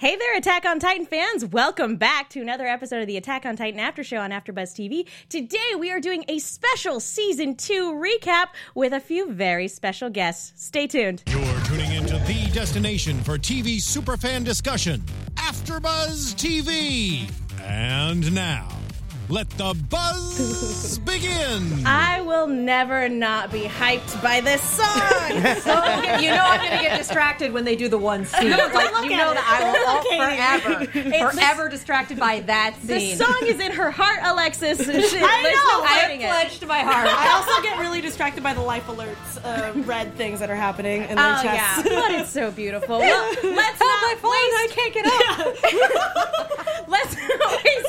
Hey there, Attack on Titan fans! Welcome back to another episode of the Attack on Titan After Show on AfterBuzz TV. Today we are doing a special season two recap with a few very special guests. Stay tuned. You're tuning into the destination for TV superfan discussion, AfterBuzz TV. And now, let the buzz begin. I will never not be hyped by this song. you know I'm going to get distracted when they do the one scene. No, like, look you at know it. that I will all Okay. forever, It's- forever distracted by that scene. the song is in her heart, Alexis. She- I there's no know. I fighting have it. pledged my heart. I also get really distracted by the life alerts, uh, red things that are happening in their Oh yeah, chests. but it's so beautiful. Well, let's Help not my phone! I can't get up. Let's not waste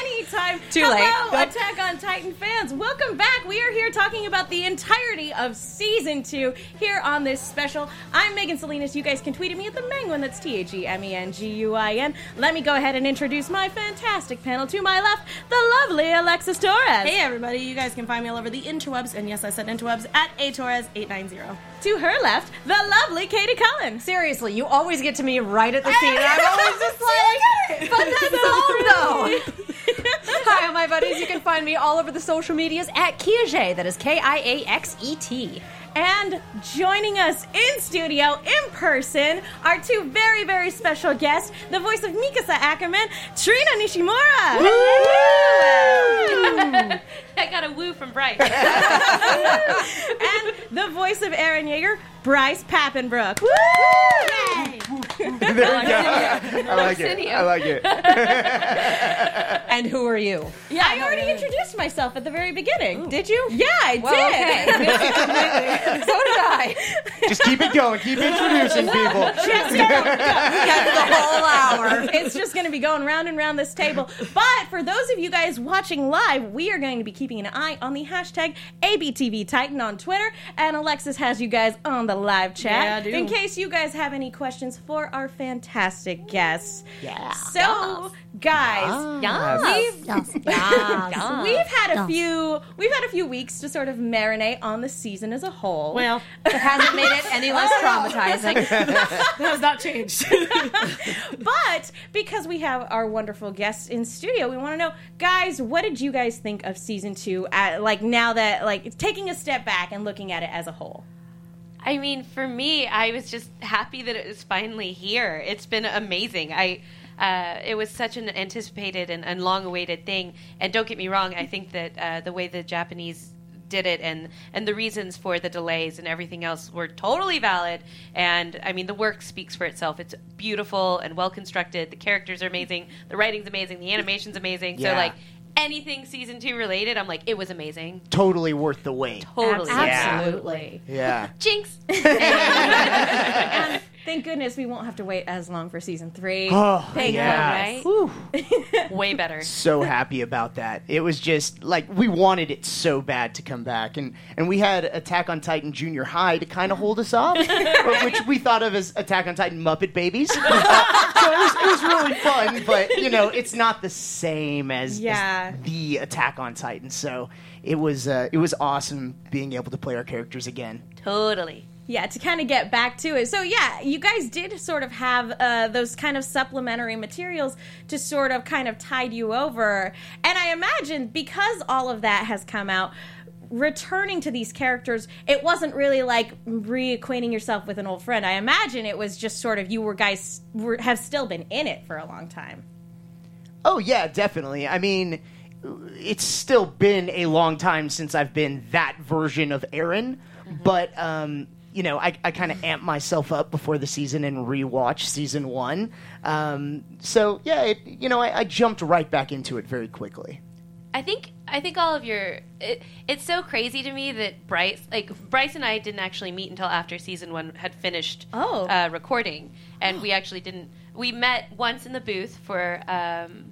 any time. Too late. Hello, late. Attack on Titan fans. Welcome back. We are here talking about the entirety of season two here on this special. I'm Megan Salinas. You guys can tweet at me at the Menguin. That's T H E M E N G U I N. Let me go ahead and introduce my fantastic panel. To my left, the lovely Alexis Torres. Hey everybody, you guys can find me all over the interwebs, and yes, I said interwebs at atorres890. To her left, the lovely Katie Cullen. Seriously, you always get to me right at the scene. and I'm always just like, but that's all though. Hi, my buddies. You can find me all over the social medias at Kiaxet. That is K I A X E T. And joining us in studio, in person, are two very, very special guests. The voice of Mikasa Ackerman, Trina Nishimura. Woo! I got a woo from Bryce. and the voice of Eren Yeager, Bryce Papenbrook. There we go. I like it. I like it. And who are you? Yeah, I already introduced myself at the very beginning. Did you? Yeah, I Well, did. okay. so did I. Just keep it going. Keep introducing people. That's the whole hour. it's just going to be going round and round this table. But for those of you guys watching live, we are going to be keeping an eye on the hashtag ABTV Titan on Twitter, and Alexis has you guys on the live chat Yeah, I do. in case you guys have any questions for our fantastic guests. Yeah. So, guys, we've we've had a few we've had a few weeks to sort of marinate on the season as a whole. Well, It hasn't made it any less oh, traumatizing. that has not changed. But because we have our wonderful guests in studio, we want to know, guys, what did you guys think of season two? At, like now that like taking a step back and looking at it as a whole. I mean, for me, I was just happy that it was finally here. It's been amazing. I. Uh, it was such an anticipated and, and long-awaited thing, and don't get me wrong. I think that uh, the way the Japanese did it and and the reasons for the delays and everything else were totally valid. And I mean, the work speaks for itself. It's beautiful and well constructed. The characters are amazing. The writing's amazing. The animation's amazing. So like anything season two related, I'm like, it was amazing. Totally worth the wait. Totally. Absolutely. Yeah. Jinx. and thank goodness we won't have to wait as long for season three. Oh, thank yeah. goodness. right? Way better. So happy about that. It was just like we wanted it so bad to come back, and and we had Attack on Titan Junior High to kind of hold us up, which we thought of as Attack on Titan Muppet Babies. so it was, it was really fun, but you know it's not the same as, as Yeah. the Attack on Titan. So it was uh, it was awesome being able to play our characters again. Totally. Yeah, to kind of get back to it. So, yeah, you guys did sort of have uh, those kind of supplementary materials to sort of kind of tide you over. And I imagine because all of that has come out, returning to these characters, it wasn't really like reacquainting yourself with an old friend. I imagine it was just sort of you were guys were, have still been in it for a long time. Oh yeah, definitely. I mean, it's still been a long time since I've been that version of Eren, but um, you know, I, I kind of amped myself up before the season and rewatched season one. Um, so yeah, it, you know, I, I jumped right back into it very quickly. I think I think all of your it, it's so crazy to me that Bryce like Bryce and I didn't actually meet until after season one had finished Oh. uh, recording, and we actually didn't. We met once in the booth for um,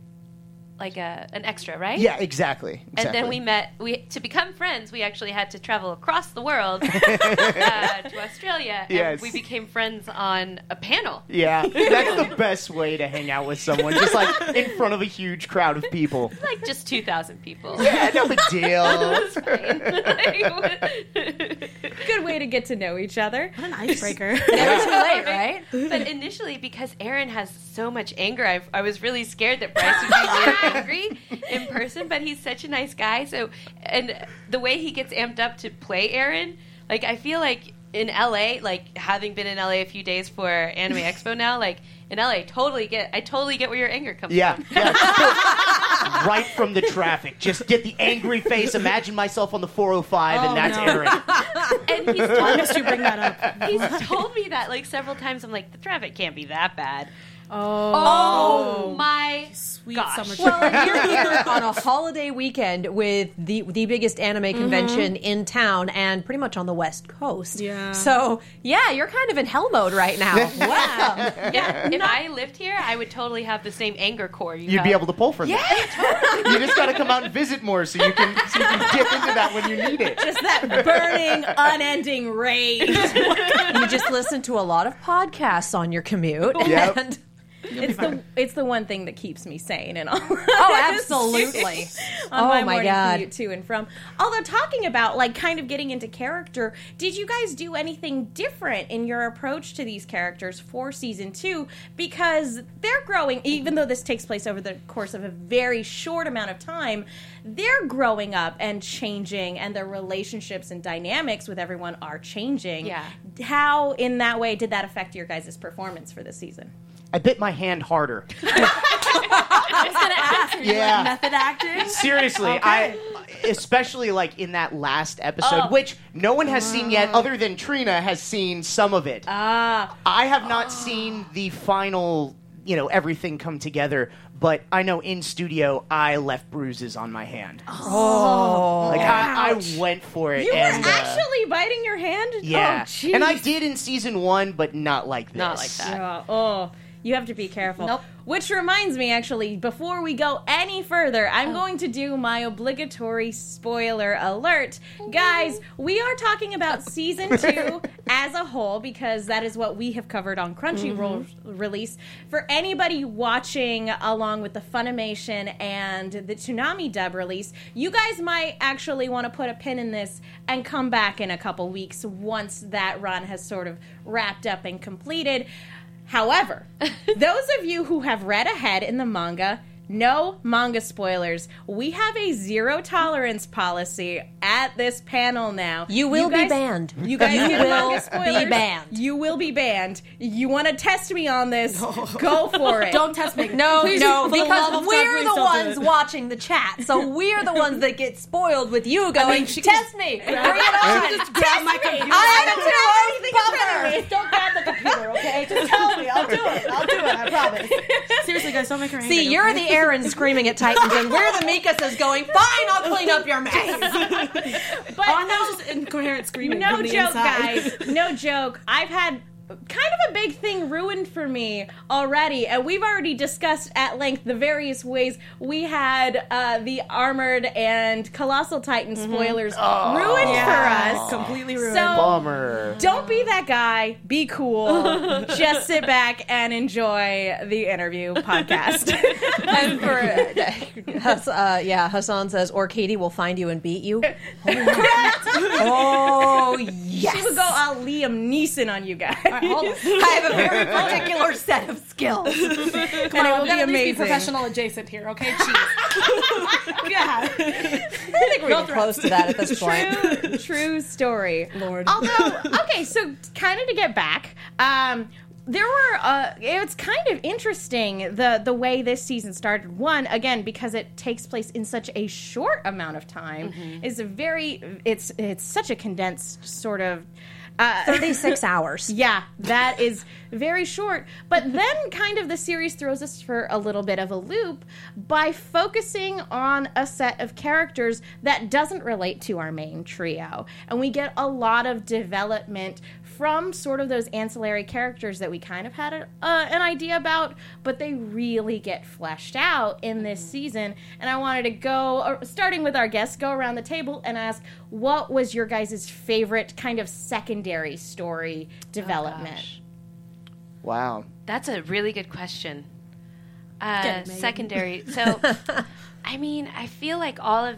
like a, an extra, right? Yeah, exactly. And then we met. We to become friends. We actually had to travel across the world uh, to Australia, and Yes. we became friends on a panel. Yeah, that's the best way to hang out with someone, just like in front of a huge crowd of people. Like just two thousand people. Yeah, no big deal. It's fine. Like, Good good way to get to know each other. What an icebreaker. Never too late, right? But initially, because Eren has so much anger, I, I was really scared that Bryce would be really angry in person. But he's such a nice guy. So, and the way he gets amped up to play Eren, like I feel like in LA, like having been in LA a few days for Anime Expo now, like in LA, totally get I totally get where your anger comes Yeah, from. yeah. right from the traffic. Just get the angry face. Imagine myself on the 405, Oh, and oh, that's no. Eren. And he's Why told, must you bring that up? he's told me that like several times. I'm like, the traffic can't be that bad. Oh, Oh my sweet gosh. summer Well, trip. and you're here on a holiday weekend with the the biggest anime mm-hmm. convention in town and pretty much on the West Coast. Yeah. So yeah, you're kind of in hell mode right now. wow. Yeah, if I lived here, I would totally have the same anger core. You You'd have. be able to pull from that. You just got to come out and visit more, so you can so you can dip into that when you need it. Just that burning, unending rage. you just listen to a lot of podcasts on your commute. Yep. And It's the it's the one thing that keeps me sane and all. oh, absolutely. on oh my, my god. commute to and from. Although talking about like kind of getting into character, did you guys do anything different in your approach to these characters for season two? Because they're growing, even though this takes place over the course of a very short amount of time, they're growing up and changing, and their relationships and dynamics with everyone are changing. Yeah. How, in that way, did that affect your guys' performance for this season? I bit my hand harder. I was gonna ask. Are you Yeah. like method acting? Seriously, I especially like in that last episode, Oh. which no one has seen yet, other than Trina has seen some of it. Ah, I have not seen the final, you know, everything come together. But I know in studio, I left bruises on my hand. Oh. Like I, I went for it. you were and, uh, actually biting your hand. yeah, oh, jeez. and I did in season one, but not like this. Not like that. Yeah, oh, you have to be careful. Nope. Which reminds me, actually, before we go any further, I'm Oh. going to do my obligatory spoiler alert. Guys, we are talking about season two as a whole because that is what we have covered on Crunchyroll Mm-hmm. release. For anybody watching along with the Funimation and the Toonami dub release, you guys might actually want to put a pin in this and come back in a couple weeks once that run has sort of wrapped up and completed. However, those of you who have read ahead in the manga, no manga spoilers. We have a zero tolerance policy at this panel now. You will be guys- banned. You guys You will manga be banned. You will be banned. You want to test me on this? Go for it. Don't test me. No, Please, no, for the love because we're please the ones watching the chat. So we're the ones that get spoiled with you going, she can test me, bring it on. Just grab my computer. I am a two Don't grab the computer, okay? Just tell me. I'll do it. I'll do it. I promise. Seriously, guys, don't make her angry. See, you're the Eren screaming at Titans, and where the the Mikasa's going, fine, I'll clean up your mess. But Oh, I thought just incoherent screaming. no from the joke, inside. guys. No joke. I've had kind of a big thing ruined for me already, and we've already discussed at length the various ways we had uh, the armored and colossal titan spoilers ruined for us. Completely ruined. So Bummer. don't be that guy. Be cool. Just sit back and enjoy the interview podcast. and for, Hass- uh, yeah, Hassan says, or Katie will find you and beat you. oh, yes. she would go all Liam Neeson on you guys. Hold on. I have a very particular set of skills. and it will be least be professional adjacent here, okay? Jeez. yeah. I think we're close to that at this point. true, true story. Lord. Although, okay, so kind of to get back, um, there were. Uh, it's kind of interesting the the way this season started. One again because it takes place in such a short amount of time is a very. It's it's such a condensed sort of. Uh, 36 hours. yeah, that is very short. But then, kind of, the series throws us for a little bit of a loop by focusing on a set of characters that doesn't relate to our main trio. And we get a lot of development from sort of those ancillary characters that we kind of had a, uh, an idea about, but they really get fleshed out in this season. And I wanted to go, uh, starting with our guests, go around the table and ask what was your guys' favorite kind of secondary story development? gosh. Wow. That's a really good question. Uh, Get secondary. So, I mean, I feel like all of.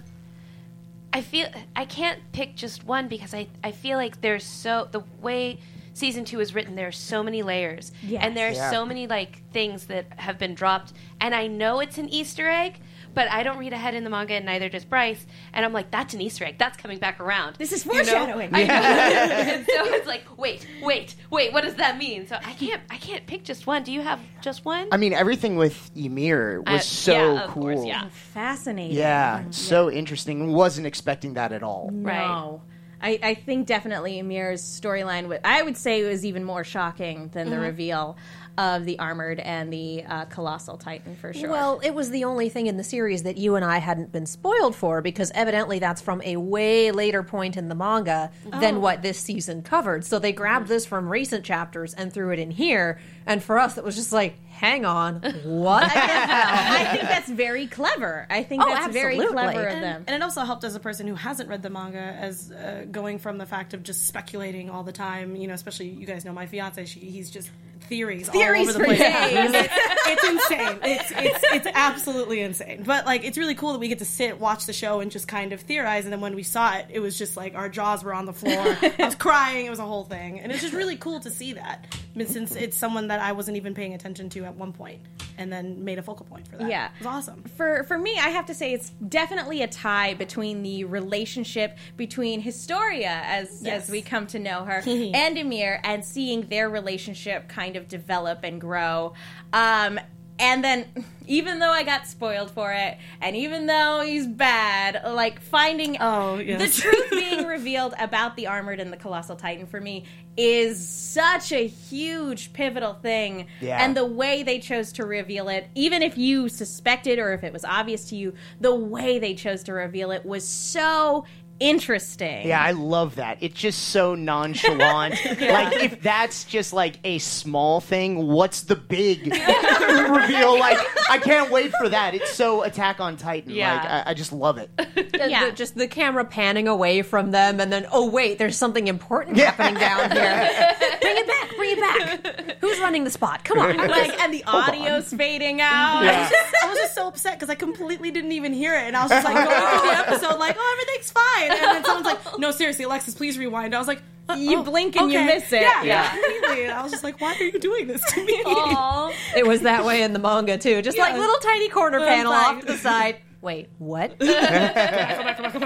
I feel I can't pick just one because I, I feel like there's so the way season two is written, there are so many layers. Yes. And there are Yeah. so many like things that have been dropped. And I know it's an Easter egg, but I don't read ahead in the manga and neither does Bryce. And I'm like, that's an Easter egg. That's coming back around. This is You know? foreshadowing. I know. and so it's like, wait, wait, wait, what does that mean? So I can't I can't pick just one. Do you have just one? I mean, everything with Ymir was Uh, so yeah, of cool. course, yeah. Fascinating. Yeah, so interesting. Wasn't expecting that at all. No. I, I think definitely Ymir's storyline, wa- I would say, it was even more shocking than the reveal of the armored and the uh, colossal titan for sure. Well, it was the only thing in the series that you and I hadn't been spoiled for because evidently that's from a way later point in the manga than what this season covered. So they grabbed this from recent chapters and threw it in here. And for us, it was just like, hang on, what? I think that's very clever. I think Oh, that's very absolutely. clever of And, them. and it also helped as a person who hasn't read the manga, as uh, going from the fact of just speculating all the time. You know, especially you guys know my fiance. She, he's just theories, all Theories over the place. it's, it's insane. It's, it's it's absolutely insane. But like, it's really cool that we get to sit, watch the show, and just kind of theorize. And then when we saw it, it was just like our jaws were on the floor. I was crying. It was a whole thing, and it's just really cool to see that. Since it's someone that I wasn't even paying attention to at one point, and then made a focal point for that. Yeah. it was awesome. for for me, I have to say it's definitely a tie between the relationship between Historia, as Yes. as we come to know her, and Ymir, and seeing their relationship kind of develop and grow. Um, and then, even though I got spoiled for it, and even though he's bad, like finding Oh, the truth being revealed about the armored and the colossal titan for me is such a huge pivotal thing Yeah. and the way they chose to reveal it even if you suspected or if it was obvious to you the way they chose to reveal it was so interesting Yeah, I love that. It's just so nonchalant. Like if that's just like a small thing, what's the big reveal? Like I can't wait for that. It's so Attack on Titan. Yeah. Like I, I just love it. The- Yeah. the- just the camera panning away from them, and then oh wait, there's something important Yeah. happening down here. bring it back, bring it back. Who's running the spot? Come on. like and the audio's fading out I was just, I was just so upset because I completely didn't even hear it, and I was just like going through the episode, like, "Oh, everything's fine," and then someone's like, "No, seriously, Alexis, please rewind." I was like, uh, You oh, blink and you okay. miss it. Yeah, Yeah. completely. I was just like, "Why are you doing this to me?" It was that way in the manga too. Just like little tiny corner panel off to the side. Wait, what?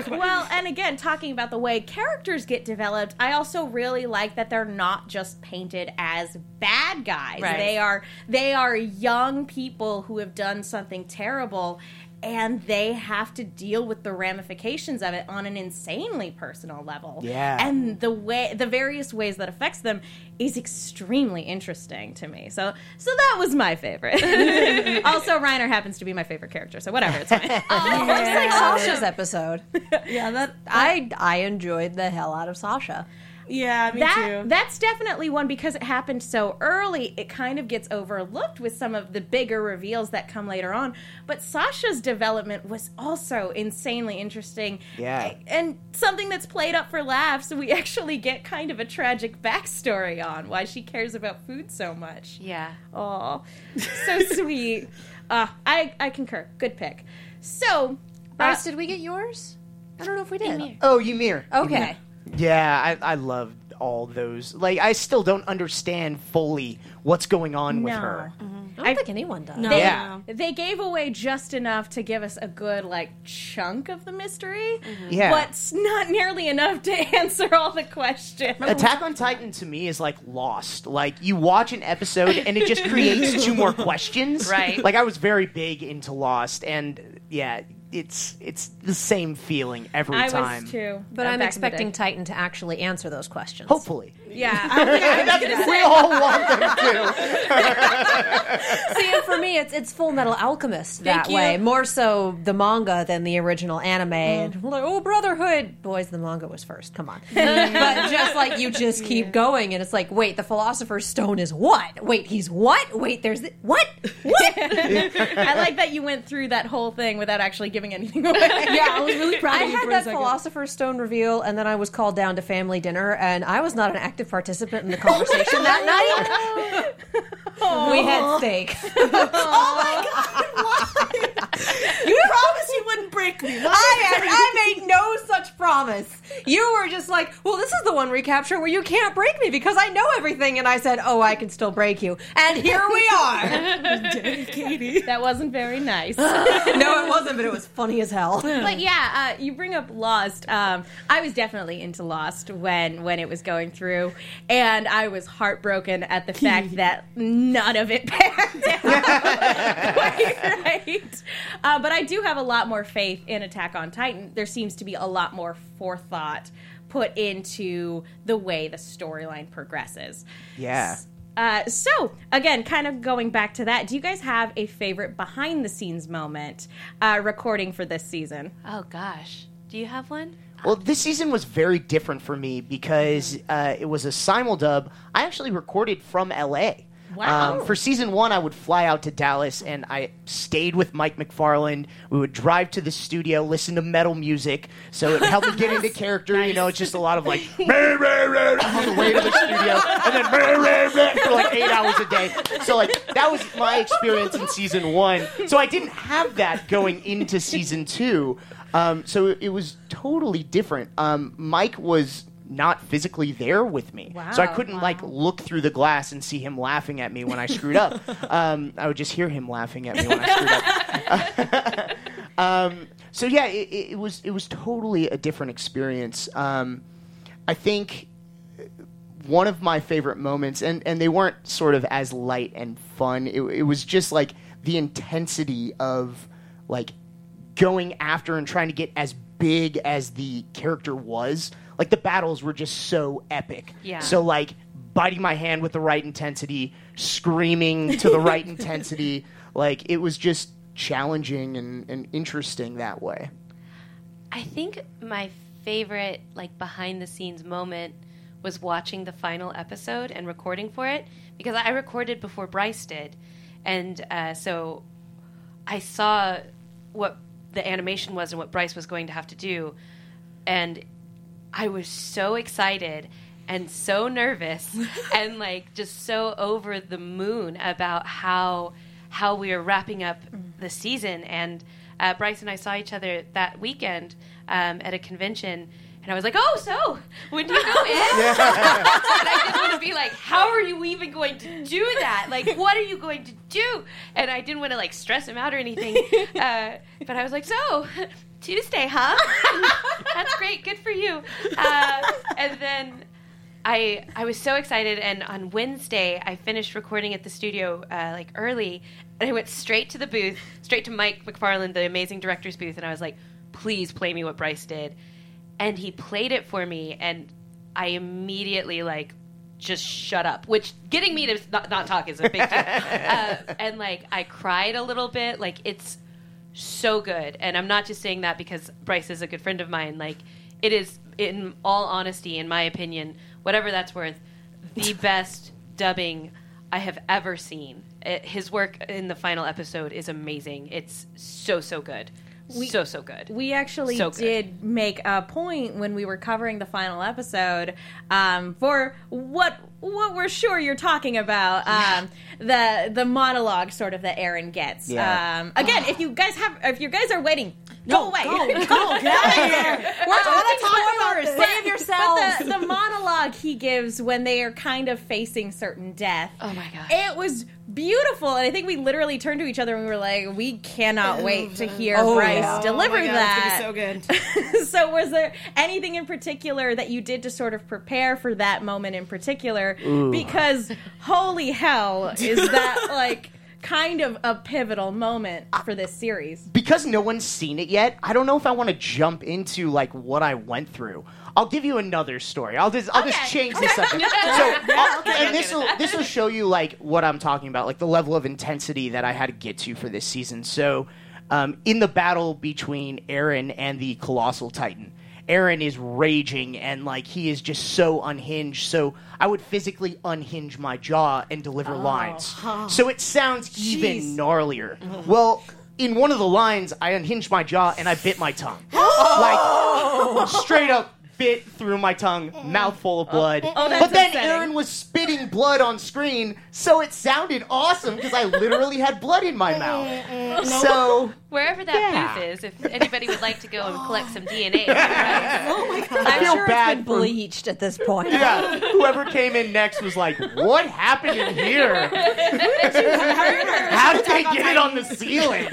Well, and again, talking about the way characters get developed, I also really like that they're not just painted as bad guys. Right. They are they are young people who have done something terrible and they have to deal with the ramifications of it on an insanely personal level. Yeah. And the way the various ways that affects them is extremely interesting to me. So so that was my favorite. also Reiner happens to be my favorite character, so whatever, it's fine. It's like Sasha's episode. yeah, that. I I enjoyed the hell out of Sasha. Yeah, me that too. that's definitely one because it happened so early it kind of gets overlooked with some of the bigger reveals that come later on but sasha's development was also insanely interesting Yeah. and something that's played up for laughs we actually get kind of a tragic backstory on why she cares about food so much Yeah. oh so sweet uh, I, I concur good pick so Bryce, uh, did we get yours? I don't know if we did. Ymir. Oh, Ymir. Okay. Yeah, I, I love all those. Like I still don't understand fully what's going on with No. her. Mm-hmm. I don't think anyone does. No. They, Yeah. they gave away just enough to give us a good like chunk of the mystery, mm-hmm. Yeah. but s- not nearly enough to answer all the questions. Attack on Titan to me is like Lost. Like you watch an episode and it just creates two more questions. Right. Like I was very big into Lost, and yeah, it's it's the same feeling every I time. was too, But uh, I'm back in the expecting day. Titan to actually answer those questions. Hopefully, Yeah, I was gonna- That's what we all want them to. See, and for me, it's it's Fullmetal Alchemist that Thank you. way. More so the manga than the original anime. And like, oh, Brotherhood. Boys, the manga was first. Come on. but just like you just keep going, and it's like, wait, the Philosopher's Stone is what? Wait, he's what? Wait, there's the, what? What? I like that you went through that whole thing without actually giving anything away. yeah, I was really proud I of you had for a that second. Philosopher's Stone reveal, and then I was called down to family dinner, and I was not an active participant in the conversation that oh, night. We had steak. Oh my god! Why? You promised you wouldn't break me. I, I made no such promise. You were just like, well, this is the one recapture where you can't break me because I know everything. And I said, oh, I can still break you. And here we are. Katie. That wasn't very nice. no, it wasn't, but it was funny as hell. but yeah, uh, you bring up Lost. Um, I was definitely into Lost when when it was going through, and I was heartbroken at the fact that none of it panned out quite right. Uh, but I do have a lot more faith in Attack on Titan. There seems to be a lot more forethought put into the way the storyline progresses. Yeah. Uh, so again, kind of going back to that, do you guys have a favorite behind the scenes moment uh, recording for this season? Oh gosh, do you have one? Well, this season was very different for me because uh, it was a simuldub. I actually recorded from LA. Wow. Um, for season one, I would fly out to Dallas and I stayed with Mike McFarland. We would drive to the studio, listen to metal music, so it helped me get into character. You know, it's just a lot of like on the way to the studio, and then "Meh, meh, meh," for like eight hours a day. So like that was my experience in season one. So I didn't have that going into season two. Um, so it was totally different. Um, Mike was not physically there with me, so I couldn't like look through the glass and see him laughing at me when I screwed up. Um, I would just hear him laughing at me when I screwed up. um, so yeah, it, it, it was it was totally a different experience. Um, I think one of my favorite moments, and, and they weren't sort of as light and fun. It, it was just like the intensity of like going after and trying to get as big as the character was. Like the battles were just so epic. Yeah. So like biting my hand with the right intensity, screaming to the right intensity. Like it was just challenging and, and interesting that way. I think my favorite like behind the scenes moment was watching the final episode and recording for it because I recorded before Bryce did, and uh, so I saw what the animation was and what Bryce was going to have to do, and I was so excited and so nervous and like just so over the moon about how how we were wrapping up the season and uh, Bryce and I saw each other that weekend um, at a convention and I was like, "Oh, so when do you go in?" and I didn't want to be like, "How are you even going to do that? Like, what are you going to do?" And I didn't want to like stress him out or anything. Uh, but I was like, "So Tuesday, huh? That's great. Good for you." Uh, and then I I was so excited, and on Wednesday I finished recording at the studio uh, like early, and I went straight to the booth, straight to Mike McFarland, the amazing director's booth, and I was like, "Please play me what Bryce did," and he played it for me, and I immediately like just shut up, which getting me to not, not talk is a big deal, uh, and like I cried a little bit, like it's so good. And I'm not just saying that because Bryce is a good friend of mine. Like, it is, in all honesty, in my opinion, whatever that's worth, the best dubbing I have ever seen. It, his work in the final episode is amazing. It's so, so good. So, so good. We actually So good. did make a point when we were covering the final episode um, for what what we're sure you're talking about um, the the monologue sort of that Eren gets. Yeah. Um, again, if you guys have if you guys are waiting, go away. Go, go, get out of here. We're talking talk about spoilers. this. Save yourselves. But the, the monologue he gives when they are kind of facing certain death. Oh my god. It was beautiful, and I think we literally turned to each other and we were like, "We cannot wait to uh, hear Oh, Bryce yeah. deliver oh my God, that." It's gonna be so good. so was there anything in particular that you did to sort of prepare for that moment in particular because holy hell is that like kind of a pivotal moment for this series because no one's seen it yet, I don't know if I want to jump into like what I went through. I'll give you another story. I'll just I'll just Okay. change the subject. So, and this will this will show you like what I'm talking about, like the level of intensity that I had to get to for this season. So, um, in the battle between Eren and the colossal titan, Eren is raging and like he is just so unhinged. So I would physically unhinge my jaw and deliver oh, lines. So it sounds even gnarlier. Mm-hmm. Well, in one of the lines, I unhinged my jaw and I bit my tongue. Like straight up spit through my tongue, mouthful of oh, blood. Oh, that's but then upsetting. Eren was spitting blood on screen, so it sounded awesome because I literally had blood in my mm, mm, mouth. Mm, so Wherever that Yeah. booth is, if anybody would like to go and collect some DNA. oh my god I'm feel sure bad it's been for- bleached at this point. yeah, whoever came in next was like, "What happened in here? How did they get it on the ceiling?"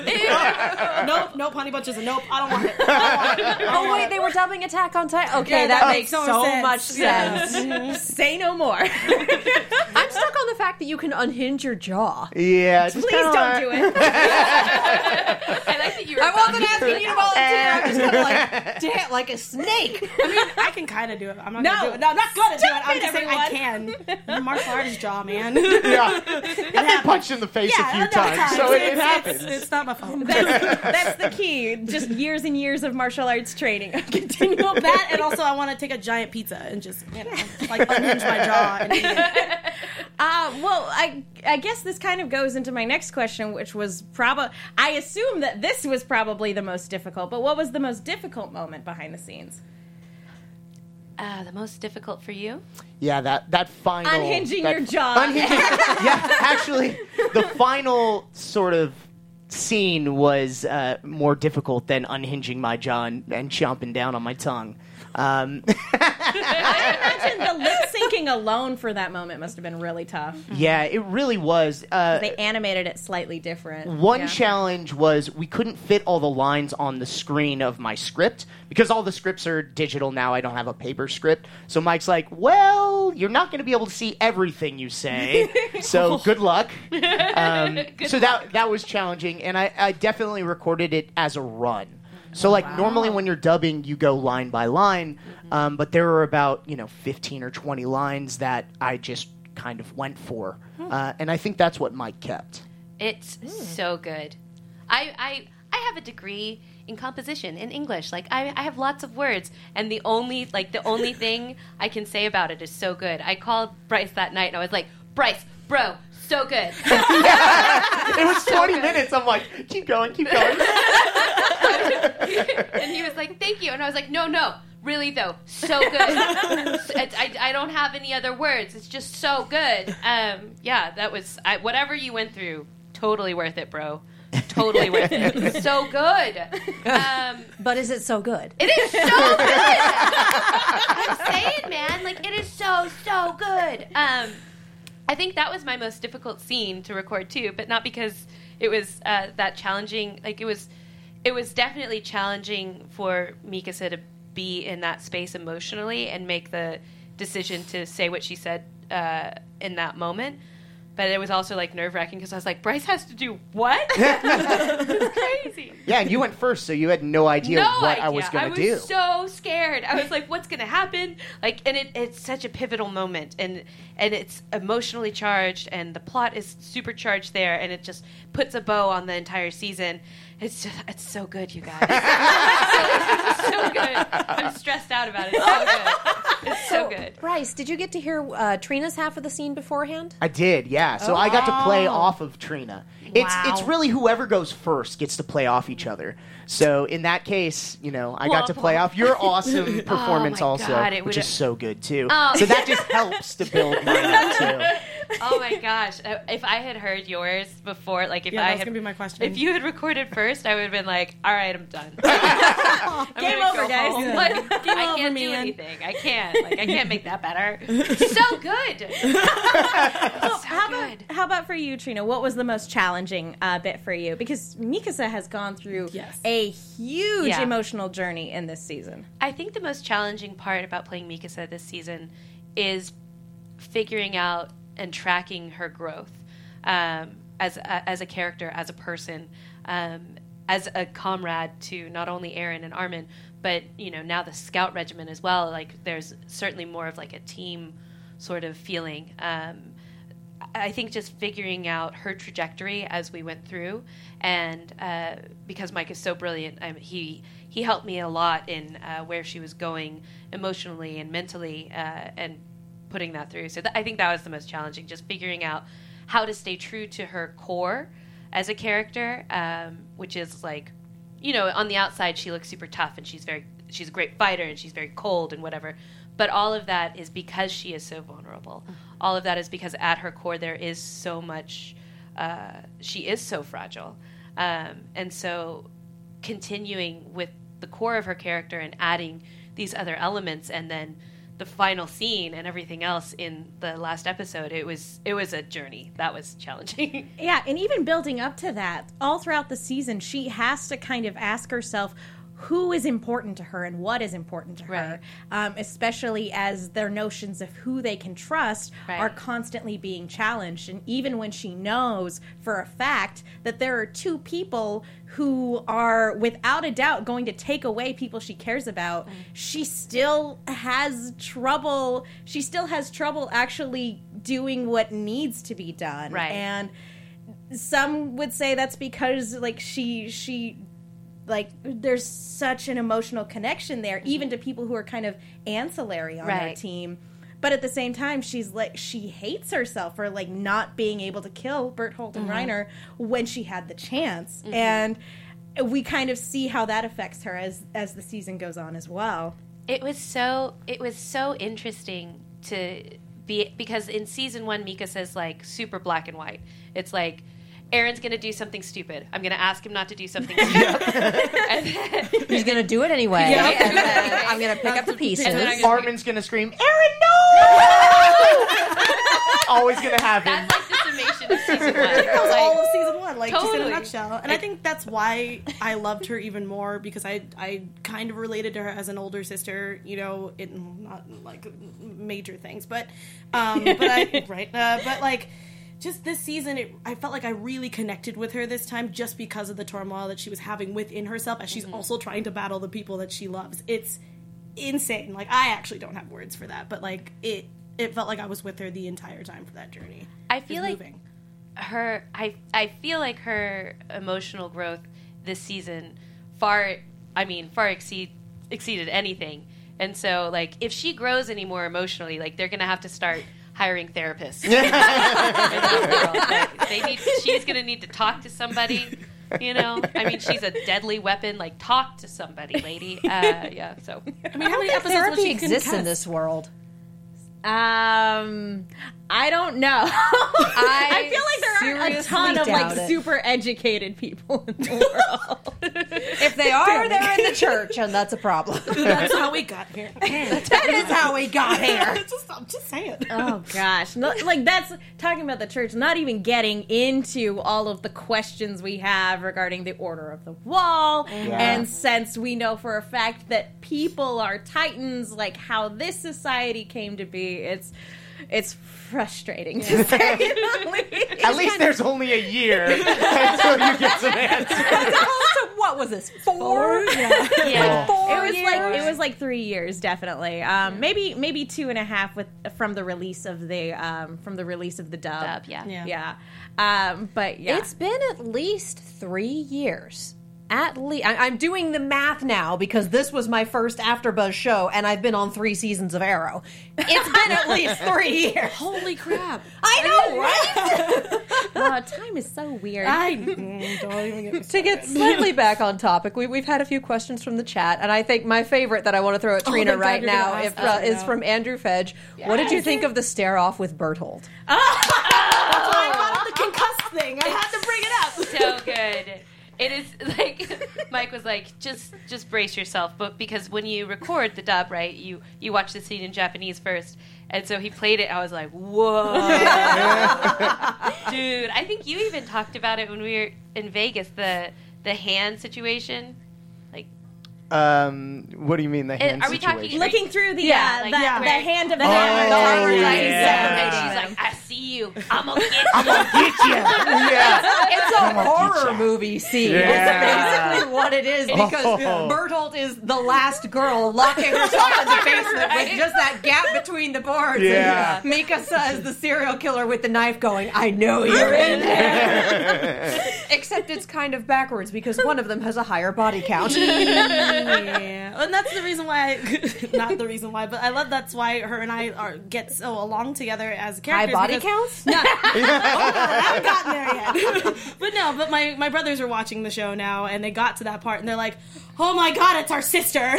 nope, nope, honey bunches, nope, I don't want it. I don't want it. Oh wait, they were dubbing Attack on Titan. Okay, Yeah, that, that makes makes so sense. much Yeah. sense. Say no more. I'm stuck on the fact that you can unhinge your jaw. Yeah, just Please don't like- do it. I like that you were I wasn't talking asking you to volunteer. I'm just kind of like, damn, like a snake. I mean, I can kind of do it. I'm not No. gonna do it. No, I'm not gonna do it. I'm it, just saying I can. Martial artist jaw, man. Yeah, I've been punched in the face a few enough times, so it, it happens. It's, it's not my fault. That's the key. Just years and years of martial arts training. Continual that and also I want to take a giant pizza and just you know like unhinge my jaw and eat it. Uh, well, I I guess this kind of goes into my next question, which was probably I assume that this was probably the most difficult. But what was the most difficult moment behind the scenes? Uh, the most difficult for you? Yeah, that that final Unhinging that- your jaw. Unhinging, yeah, actually, the final sort of scene was uh, more difficult than unhinging my jaw and, and chomping down on my tongue. Um, I imagine the lip syncing alone for that moment must have been really tough. yeah, it really was. Uh, They animated it slightly different. One Yeah. challenge was we couldn't fit all the lines on the screen of my script because all the scripts are digital now. I don't have a paper script. So Mike's like, "Well, you're not going to be able to see everything you say. so good luck." Um, so that that was challenging, and I, I definitely recorded it as a run. So like normally when you're dubbing, you go line by line, um, but there were about you know 15 or 20 lines that I just kind of went for, uh, and I think that's what Mike kept. It's so good. I, I I have a degree in composition in English. Like I, I have lots of words, and the only like the only thing I can say about it is so good. I called Bryce that night, and I was like, Bryce, bro, so good. It was 20 minutes. I'm like, keep going, keep going. And he was like, "Thank you," and I was like, "No, no." Really though, so good. I, I, I don't have any other words. It's just so good. Um, yeah, that was I, whatever you went through. Totally worth it, bro. Totally worth it. So good. Um, But is it so good? It is so good. I'm saying, man, like it is so so good. Um, I think that was my most difficult scene to record too, but not because it was uh, that challenging. Like it was, it was definitely challenging for Mikasa to be in that space emotionally and make the decision to say what she said uh, in that moment. But it was also like nerve wracking because I was like, Bryce has to do what? crazy Yeah, and you went first, so you had no idea no what idea. I was going to do. I was so scared. I was like, "What's going to happen?" Like, and it, it's such a pivotal moment, and and it's emotionally charged, and the plot is supercharged there, and it just puts a bow on the entire season. It's just, it's so good, you guys. it's so, so good. I'm stressed out about it. It's so good. It's so good. Bryce, did you get to hear uh, Trina's half of the scene beforehand? I did, yeah. So I got to play Oh. off of Trina. It's Wow. it's really whoever goes first gets to play off each other. So in that case, you know, I got to play off your awesome performance my also, God, it which is so good too. Oh. So that just helps to build mine up too. Oh my gosh! Uh, If I had heard yours before, like if Yeah, I that was had, gonna be my question. If you had recorded first, I would have been like, "All right, I'm done. I'm Game over, go guys. home. Yeah. Like, I over, can't do anything. I can't. Like, I can't make that better. so good. so How about, good. how about for you, Trina? What was the most challenging uh, bit for you? Because Mikasa has gone through Yes. a huge Yeah. emotional journey in this season. I think the most challenging part about playing Mikasa this season is figuring out and tracking her growth um, as a, as a character, as a person, um, as a comrade to not only Eren and Armin, but you know now the Scout Regiment as well. Like there's certainly more of like a team sort of feeling. Um, I think just figuring out her trajectory as we went through, and uh, because Mike is so brilliant, um, he he helped me a lot in uh, where she was going emotionally and mentally, uh, and putting that through. So th- I think that was the most challenging, just figuring out how to stay true to her core as a character, um, which is like, you know, on the outside she looks super tough and she's very she's a great fighter and she's very cold and whatever. But all of that is because she is so vulnerable. All of that is because at her core there is so much. Uh, she is so fragile, um, and so continuing with the core of her character and adding these other elements, and then the final scene and everything else in the last episode. It was it was a journey that was challenging. Yeah, and even building up to that, all throughout the season, she has to kind of ask herself who is important to her and what is important to her, um, especially as their notions of who they can trust Right. are constantly being challenged. And even when she knows for a fact that there are two people who are without a doubt going to take away people she cares about, she still has trouble. She still has trouble actually doing what needs to be done. Right. And some would say that's because like she she like there's such an emotional connection there mm-hmm. even to people who are kind of ancillary on her Right. team. But at the same time she's like she hates herself for like not being able to kill Bertolt and mm-hmm. Reiner when she had the chance. Mm-hmm. And we kind of see how that affects her as as the season goes on as well. It was so it was so interesting to be because in season one Mikasa's like super black and white. It's like Eren's gonna do something stupid. I'm gonna ask him not to do something stupid. and then, He's gonna do it anyway, and then I'm gonna pick up the pieces. And then I'm gonna- Armin's gonna scream, Eren, no! Always gonna happen. that's like the summation of season one. That was Like, all of season one, like just in a Totally. nutshell. And I think that's why I loved her even more because I I kind of related to her as an older sister, you know, in not like major things, but um, but I right, uh, but like. Just this season, it, I felt like I really connected with her this time, just because of the turmoil that she was having within herself, as she's mm-hmm. also trying to battle the people that she loves. It's insane. Like I actually don't have words for that, but like it, it felt like I was with her the entire time for that journey. I feel like moving. her I I feel like her emotional growth this season far I mean far exceed exceeded anything. And so like if she grows any more emotionally, like they're gonna have to start hiring therapists. in that world. Like, they need she's gonna need to talk to somebody. You know, I mean, she's a deadly weapon. Like, talk to somebody, lady. Uh, yeah. So, I mean, how many episodes will Therapy she exists in this world. Um, I don't know. I, feel like there are a ton of like it. super educated people in the world. If they are, they're in the church, and that's a problem. That's how we got here. that is how we got here. just, I'm just saying. oh gosh, no, like that's talking about the church. Not even getting into all of the questions we have regarding the order of the wall, and since we know for a fact that people are titans, like how this society came to be, it's it's frustrating to say the least. At least there's only a year until you get some answers. so what was this? Four? yeah. Four it was years? like it was like three years definitely um maybe maybe two and a half with from the release of the um from the release of the dub, Dub, yeah. Yeah. yeah um but yeah It's been at least three years. At least I'm doing the math now because this was my first AfterBuzz show, and I've been on three seasons of Arrow. It's been at least three years. Holy crap. I know, right? oh, time is so weird I mm, don't even get to get slightly back on topic, we, we've had a few questions from the chat, and I think my favorite that I want to throw at Trina thank God right now if, this uh, right is from Andrew Fedge. What did you think of the stare off with Berthold? I thought of the concussed thing. I had to bring it up. so good. It is like Mike was like, just just brace yourself, but because when you record the dub, right, you you watch the scene in Japanese first, and so he played it. I was like, whoa, dude! I think you even talked about it when we were in Vegas. The the hand situation, Um, what do you mean the hand are we talking- looking through the Yeah, uh, like the, where- the hand of the The hammer hand- that the I hammer was that using. he's Yeah. and she's like, I see you. I'm gonna get you. I'm gonna get you. yeah. It's a horror movie scene. Yeah. That's basically what it is because Oh. Bertolt is the last girl locking herself in the basement with just that gap between the boards. Yeah. And Mikasa's the serial killer with the knife going, I know you're in there. Except it's kind of backwards because one of them has a higher body count. Yeah, and that's the reason why. I, not the reason why, but I love that's why her and I are get so along together as characters. body body counts? No, on, oh, I haven't gotten there yet. but no, but my my brothers are watching the show now, and they got to that part, and they're like, "Oh my god, it's our sister."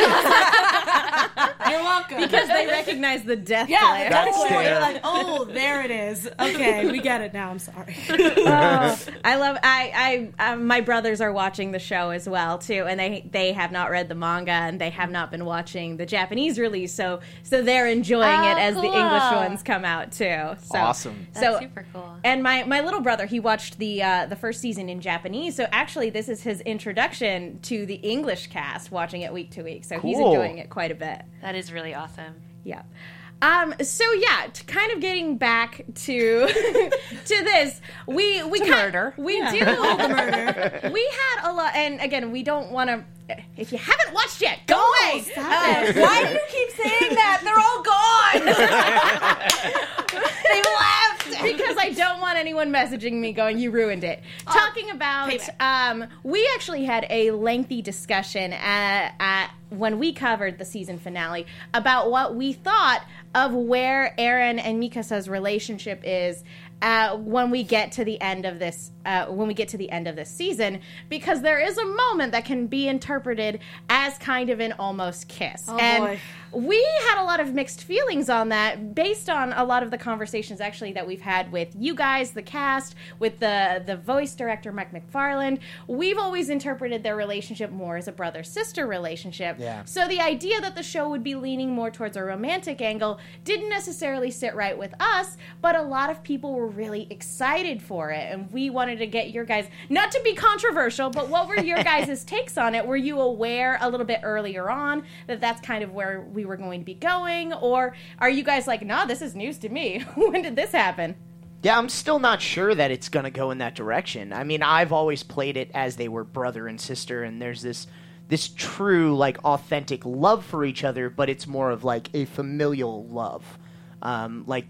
You're welcome. because they recognize the death yeah, glare. that's That's where fair. you're like, "Oh, there it is." Okay, we get it now. I'm sorry. Oh, I love. I. I. Um, my brothers are watching the show as well too, and they they have not read the manga and they have not been watching the Japanese release. So so they're enjoying Oh, it as the. English ones come out too. So, Awesome. So That's super cool. And my, my little brother, he watched the uh, the first season in Japanese. So actually, this is his introduction to the English cast, watching it week to week. So he's enjoying it quite a bit. That is really awesome. Yeah. Um, so yeah, to kind of getting back to to this, we we kind, murder. we do the murder. we had a lot, and again, we don't want to. If you haven't watched yet, go away. Uh. Why do you keep saying that? They're all gone. they left. because I don't want anyone messaging me going, "You ruined it." Talking about, um, we actually had a lengthy discussion at, at when we covered the season finale about what we thought of where Eren and Mikasa's relationship is. Uh, when we get to the end of this, uh, when we get to the end of this season, because there is a moment that can be interpreted as kind of an almost kiss, Oh, and boy. We had a lot of mixed feelings on that based on a lot of the conversations actually that we've had with you guys the cast with the the voice director mike mcfarland. We've always interpreted their relationship more as a brother sister relationship. Yeah. so the idea that the show would be leaning more towards a romantic angle didn't necessarily sit right with us but a lot of people were really excited for it and we wanted to get your guys not to be controversial but what were your guys' takes on it? Were you aware a little bit earlier on that that's kind of where we were going to be going or are you guys like nah this is news to me when did this happen Yeah, I'm still not sure that it's going to go in that direction. I mean, I've always played it as they were brother and sister, and there's this this true, like, authentic love for each other, but it's more of like a familial love. Um, like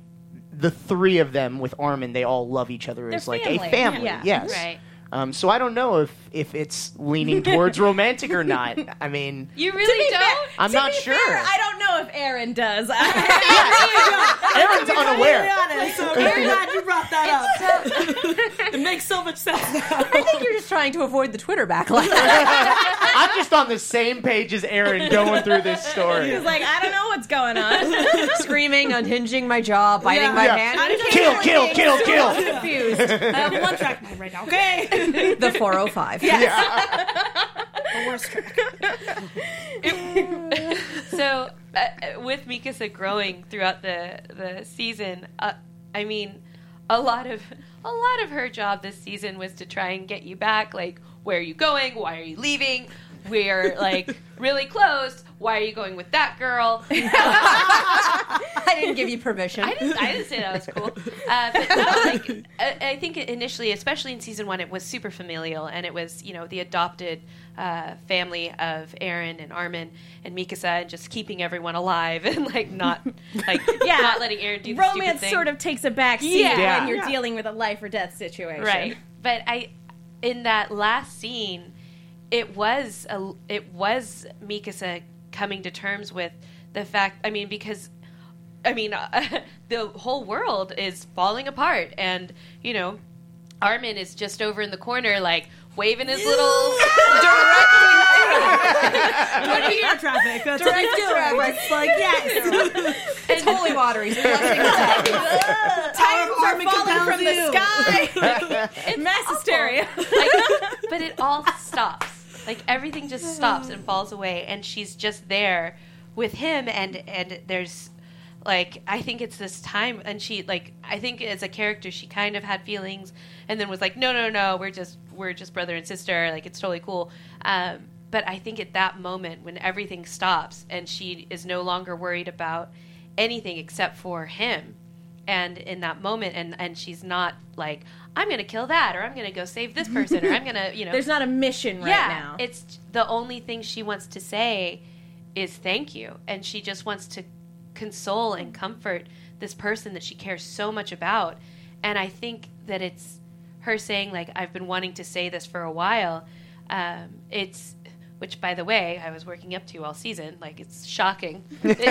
the three of them with Armin, they all love each other They're as like a family. yeah. Yes. Right. Um, so I don't know if if it's leaning towards romantic or not. I mean, You really don't? I'm To not be sure. fair, I don't know if Eren does. Eren's unaware. Be honest. So I'm very glad you brought that up. it makes so much sense now. I think you're just trying to avoid the Twitter backlash. I'm just on the same page as Eren going through this story. He's like, I don't know what's going on. Screaming, unhinging my jaw, biting Yeah. my Yeah. hand. I just- Kill, kill, kill, kill. Confused. I have a one track mind right now. Okay, the 405. Yeah. the worst track. so uh, with Mikasa growing throughout the the season, uh, I mean, a lot of a lot of her job this season was to try and get you back. Like, where are you going? Why are you leaving? We're like really close. Why are you going with that girl? I didn't give you permission. I didn't, I didn't say that was cool. Uh, but no, like, I, I think initially, especially in season one, it was super familial, and it was you know the adopted uh, family of Eren and Armin and Mikasa, and just keeping everyone alive and like not like Yeah. not letting Eren do the Romance thing. sort of takes a back seat Yeah. when you're Yeah. dealing with a life or death situation. right. But I, in that last scene, it was a, it was Mikasa coming to terms with the fact. I mean, because I mean, uh, the whole world is falling apart, and you know, Armin is just over in the corner, like waving his little Directing air traffic. That's what he's. It's like yes. it's holy water. He's Titans are falling compels from the you. sky. Mass hysteria. like, but it all stops. Like everything just stops and falls away, and she's just there with him. And and there's like I think it's this time, and she like I think as a character she kind of had feelings, and then was like, no, no, no, we're just we're just brother and sister. Like it's totally cool. Um, but I think at that moment when everything stops and she is no longer worried about anything except for him and in that moment and and she's not like i'm gonna kill that or i'm gonna go save this person or i'm gonna you know. There's not a mission right yeah now. it's the only thing she wants to say is thank you. And she just wants to console and comfort this person that she cares so much about. And i think that it's her saying like i've been wanting to say this for a while. Um, it's which, by the way, I was working up to all season. Like it's shocking. but uh,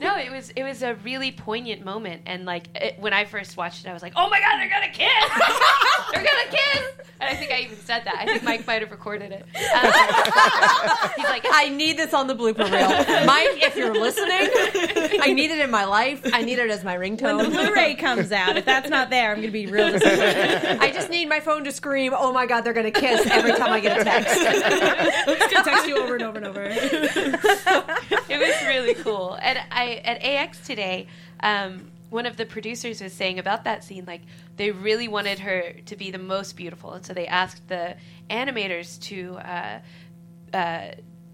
no, it was it was a really poignant moment, and like it, when I first watched it, I was like, "Oh my god, they're gonna kiss! they're gonna kiss!" And I think I even said that. I think Mike might have recorded it. Um, he's like, I need this on the blooper reel. Mike, if you're listening, I need it in my life. I need it as my When the. Blu-ray comes out, if that's not there, I'm going to be real disappointed. I just need my phone to scream, oh my god, they're going to kiss every time I get a text. I'm just gonna text you over and over and over. it was really cool. And I at AX today, um, one of the producers was saying about that scene, like they really wanted her to be the most beautiful, and so they asked the animators to uh, uh,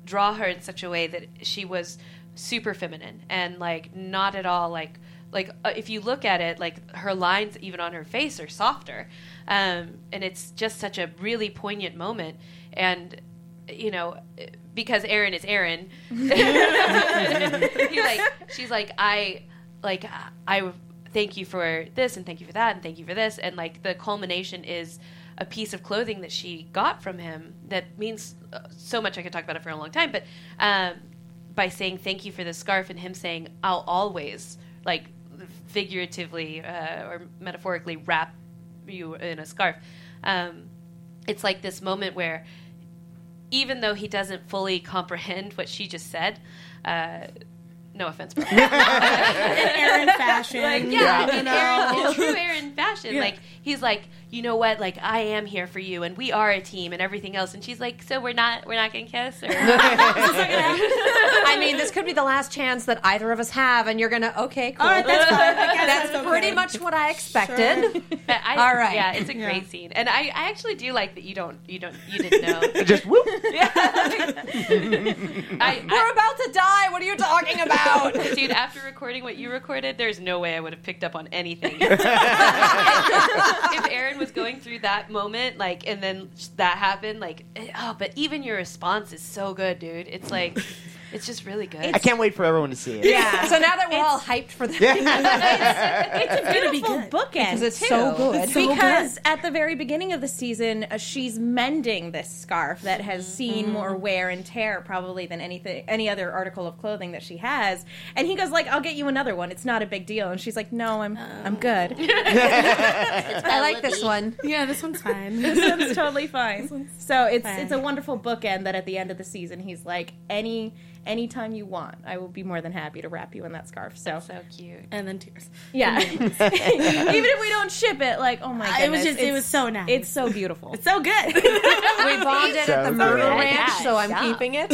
draw her in such a way that she was super feminine and like not at all like like uh, if you look at it like her lines even on her face are softer um, and it's just such a really poignant moment. And you know because Eren is Eren like she's like I like I thank you for this and thank you for that and thank you for this. And like the culmination is a piece of clothing that she got from him that means uh, so much. I could talk about it for a long time but um, by saying thank you for the scarf and him saying I'll always like figuratively uh, or metaphorically wrap you in a scarf. Um, it's like this moment where even though he doesn't fully comprehend what she just said uh, no offense. In Eren fashion. like yeah, you in. Eren, in true Eren fashion. Yeah. Like he's like, you know what? Like I am here for you, and we are a team, and everything else. And she's like, so we're not we're not gonna kiss, or I mean, this could be the last chance that either of us have, and you're going to, okay, cool. All right, that's fine. That's that's pretty okay. much what I expected. But I, All right. Yeah, it's a Yeah. great scene, and I, I actually do like that you don't you don't you didn't know. Just whoop. I, We're I, about to die. What are you talking about? dude, after recording what you recorded, there's no way I would have picked up on anything. if Eren was going through that moment, like, and then that happened, like, eh, oh, but even your response is so good, dude. It's like, it's just really good. I can't wait for everyone to see it. yeah. So now that we're all hyped for the It's a beautiful good. bookend Because it's too. so good. So because at the very beginning of the season, uh, she's mending this scarf that has seen more wear and tear probably than anything any other article of clothing that she has. And he goes like, "I'll get you another one. It's not a big deal." And she's like, "No, I'm I'm good. I like this one. Yeah, this one's fine. it's totally fine." So it's fine. it's a wonderful bookend that at the end of the season, he's like, "Any anytime you want, I will be more than happy to wrap you in that scarf." So so cute. and then tears. yeah, even if we don't ship it, like, oh my goodness, It was just, it was so nice. It's so beautiful. It's so good. We bonded at the So murder good. ranch, Yeah, so I'm yeah. keeping it.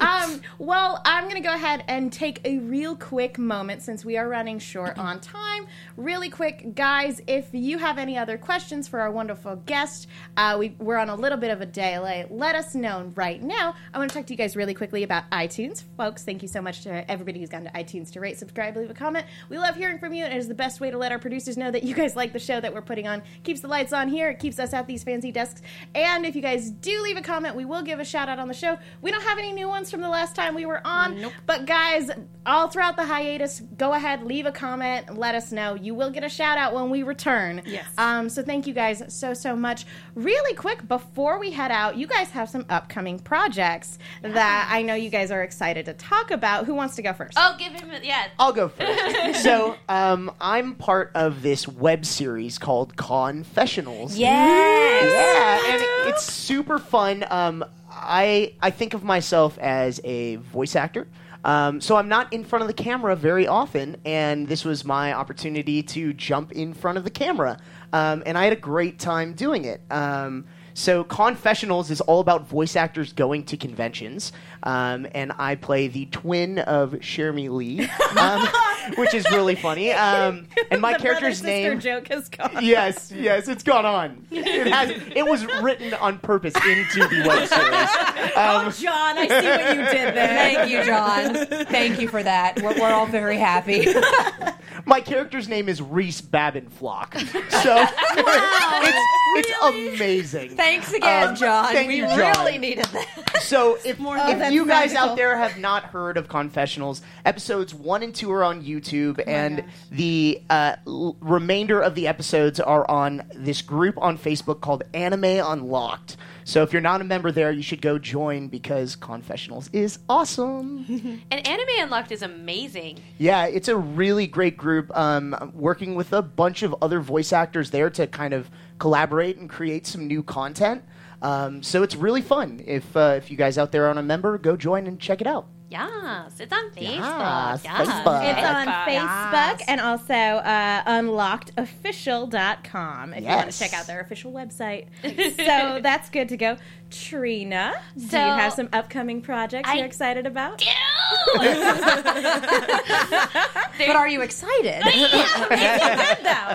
um, well, I'm going to go ahead and take a real quick moment since we are running short on time. Really quick, guys, if you have any other questions for our wonderful guest, uh, we, we're on a little bit of a delay. Let us know right now. I want to talk to you guys really quickly about iTunes. Folks, thank you so much to everybody who's gone to iTunes to rate, subscribe, leave a comment. We love hearing from you, and it is the best way to let our producers know that you guys like the show that we're putting on. Keeps the lights on here, it keeps us at these fancy desks. And if you guys do leave a comment, we will give a shout out on the show. We don't have any new ones from the last time we were on, but guys, all throughout the hiatus, go ahead, leave a comment, let us know. You will get a shout out when we return. Yes. Um, so thank you guys so so much. Really quick before we head out, you guys have some upcoming projects that I know you guys are excited to talk about. Who wants to go first? Oh, give him a, yeah. I'll go first. so, um, I'm part of this web series called Confessionals. Yes. Yeah, and it's super fun. Um, I I think of myself as a voice actor. Um, so I'm not in front of the camera very often, and this was my opportunity to jump in front of the camera, um, and I had a great time doing it. Um, so Confessionals is all about voice actors going to conventions, um, and I play the twin of Cherami Leigh, um, which is really funny. Um, and my the character's name joke has gone. yes, yes, it's gone on. It has. It was written on purpose into the web series. oh, John, I see what you did there. Thank you, John. Thank you for that. We're, we're all very happy. My character's name is Reese Babinflock. So it's, it's amazing. Thanks again, Um, John. thank we you, John. really needed that. So if, More- Oh, that's you guys magical. out there have not heard of Confessionals, episodes one and two are on YouTube, and the uh, l- remainder of the episodes are on this group on Facebook called Anime Unlocked. So if you're not a member there, you should go join because Confessionals is awesome. And Anime Unlocked is amazing. yeah, it's a really great group. Um, working with a bunch of other voice actors there to kind of collaborate and create some new content. Um, so it's really fun. If uh, if you guys out there aren't a member, go join and check it out. Yes, it's on Facebook. Yes, Yes, Facebook. It's on Facebook. Facebook and also uh, unlockedofficial.com if you want to check out their official website. so that's good to go. Trina, do you have some upcoming projects I you're excited about? But are you excited?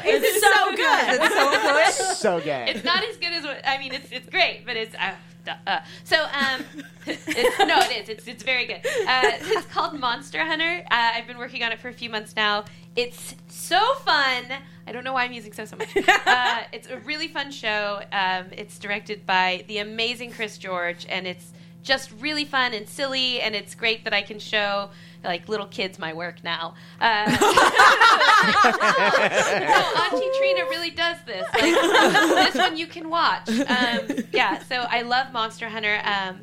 It's so good. It's so good. So good. It's not as good as what I mean. It's it's great, but it's uh, duh, uh. so um. It's, no, it is. It's it's very good. Uh, it's called Monster Hunter. Uh, I've been working on it for a few months now. It's so fun. I don't know why I'm using so so much. Uh, it's a really fun show. Um, it's directed by the amazing Chris George, and it's just really fun and silly. And it's great that I can show like little kids my work now. Uh, no, Auntie Trina really does this. Like, this one you can watch. Um, yeah, so I love Monster Hunter. Um,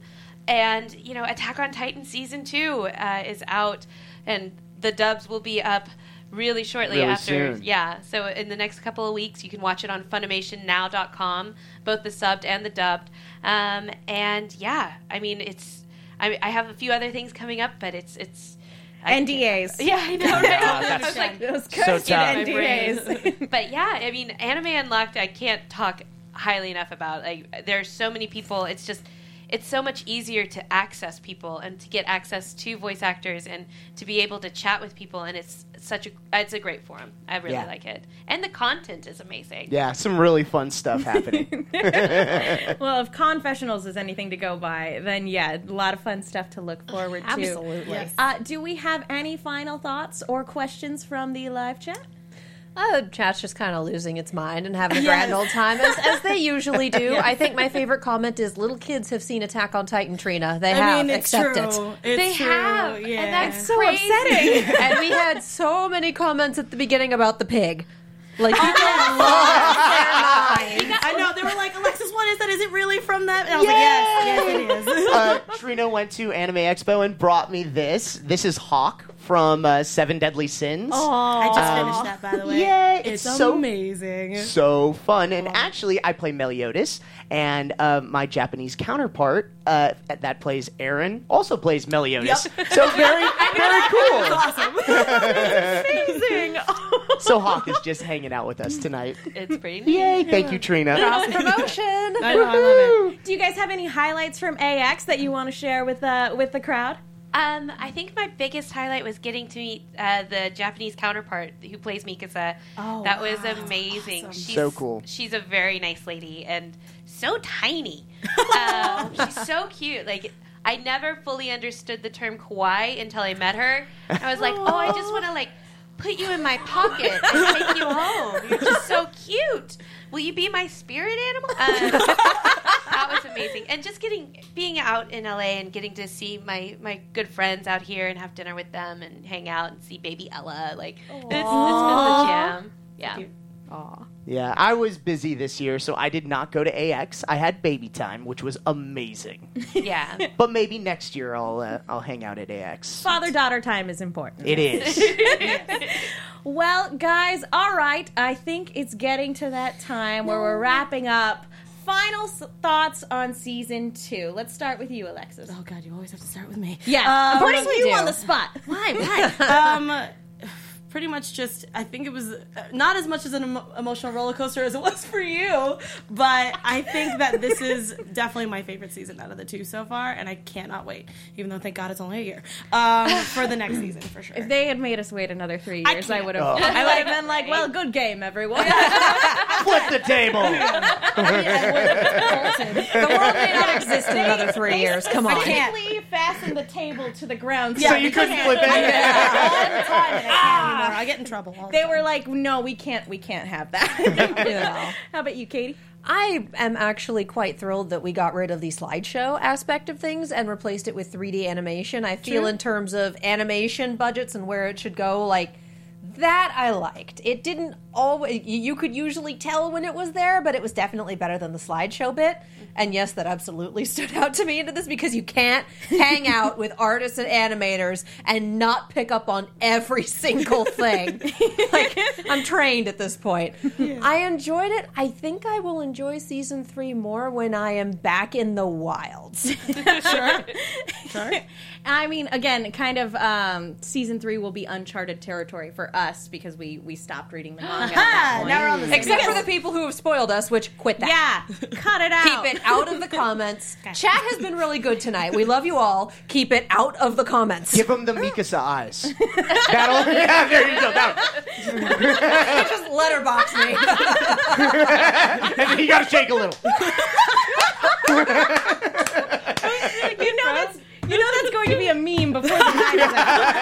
and, you know, Attack on Titan Season 2 uh, is out, and the dubs will be up really shortly Really after. soon. Yeah, so in the next couple of weeks, you can watch it on FunimationNow.com, both the subbed and the dubbed. Um, and yeah, I mean, it's. I, I have a few other things coming up, but it's. it's I NDAs. Yeah, I know. Right? that's- I was like, Those So cursed tough. NDAs. but yeah, I mean, Anime Unlocked, I can't talk highly enough about. Like, there's so many people. It's just, it's so much easier to access people and to get access to voice actors and to be able to chat with people. And it's such a, it's a great forum. I really Yeah. like it, and the content is amazing. yeah, some really fun stuff happening. well, if Confessionals is anything to go by, then yeah, a lot of fun stuff to look forward to. Absolutely. Yes. Uh, do we have any final thoughts or questions from the live chat? Uh, chat's just kind of losing its mind and having a grand old time, as, as they usually do. I think my favorite comment is little kids have seen Attack on Titan, Trina. They I have. mean, it's accept true. it. It's They true. have, and that's So Crazy. upsetting. and we had so many comments at the beginning about the pig. Like, people I know they were like, Alexis, what is that? Is it really from that? And I was like, yes, yes, it is. uh, Trina went to Anime Expo and brought me this. This is Hawk from uh, Seven Deadly Sins. I just finished that, by the way. Yeah, it's it's, so- amazing. so fun. And actually, I play Meliodas, and uh, my Japanese counterpart uh, that plays Eren also plays Meliodas. So very, very cool. Awesome. Amazing. So Hawk is just hanging out with us tonight. It's pretty neat. Yay! Thank you, Trina. promotion. I know, I love it. Do you guys have any highlights from AX that you want to share with the with the crowd? Um, I think my biggest highlight was getting to meet uh, the Japanese counterpart who plays Mikasa. Oh, that was wow. amazing. awesome. She's, So cool. She's a very nice lady and so tiny. um, she's so cute. Like I never fully understood the term kawaii until I met her. I was like, oh, I just want to like put you in my pocket and take you home. You're just so cute. Will you be my spirit animal? Um, that was amazing, and just getting being out in LA and getting to see my my good friends out here and have dinner with them and hang out and see baby Ella. Like it's, it's been the jam. Yeah. Aww. Yeah, I was busy this year, so I did not go to AX. I had baby time, which was amazing. Yeah. but maybe next year I'll uh, I'll hang out at AX. Father daughter time is important. It is. Well, guys, all right. I think it's getting to that time where we're wrapping up. Final thoughts on season two. Let's start with you, Alexis. Oh God, you always have to start with me. Yeah, Um, I'm putting you do. on the spot. Why? Why? um, pretty much just. I think it was uh, not as much as an emo- emotional roller coaster as it was for you, but I think that this is definitely my favorite season out of the two so far, and I cannot wait. Even though, thank God, it's only a year um, for the next season for sure. If they had made us wait another three years, I, can't. would have. Oh. I would have been like, "Well, good game, everyone." Flip the table. the world may not exist in another three years. Come on. I can't. Fasten the table to the ground. so you couldn't flip it. All the time, and I can't anymore. I get in trouble. All the They time. were like, "No, we can't. We can't have that." You know. How about you, Katie? I am actually quite thrilled that we got rid of the slideshow aspect of things and replaced it with 3D animation. I feel, in terms of animation budgets and where it should go, like that I liked. It didn't always, you could usually tell when it was there, but it was definitely better than the slideshow bit. And yes, that absolutely stood out to me into this because you can't hang out with artists and animators and not pick up on every single thing. like, I'm trained at this point. I enjoyed it. I think I will enjoy season three more when I am back in the wilds. Sure. Sure. I mean, again, kind of um, season three will be uncharted territory for us because we we stopped reading the manga. at now we're on the same Except for the people who have spoiled us, which quit that. yeah, cut it out. Keep it out of the comments. Chat has been really good tonight. We love you all. Keep it out of the comments. Give them the Mikasa eyes. That'll, yeah, there you go. That'll, Just letterbox me. and then you gotta shake a little. You know that's you know that's going to be a meme before the night is out.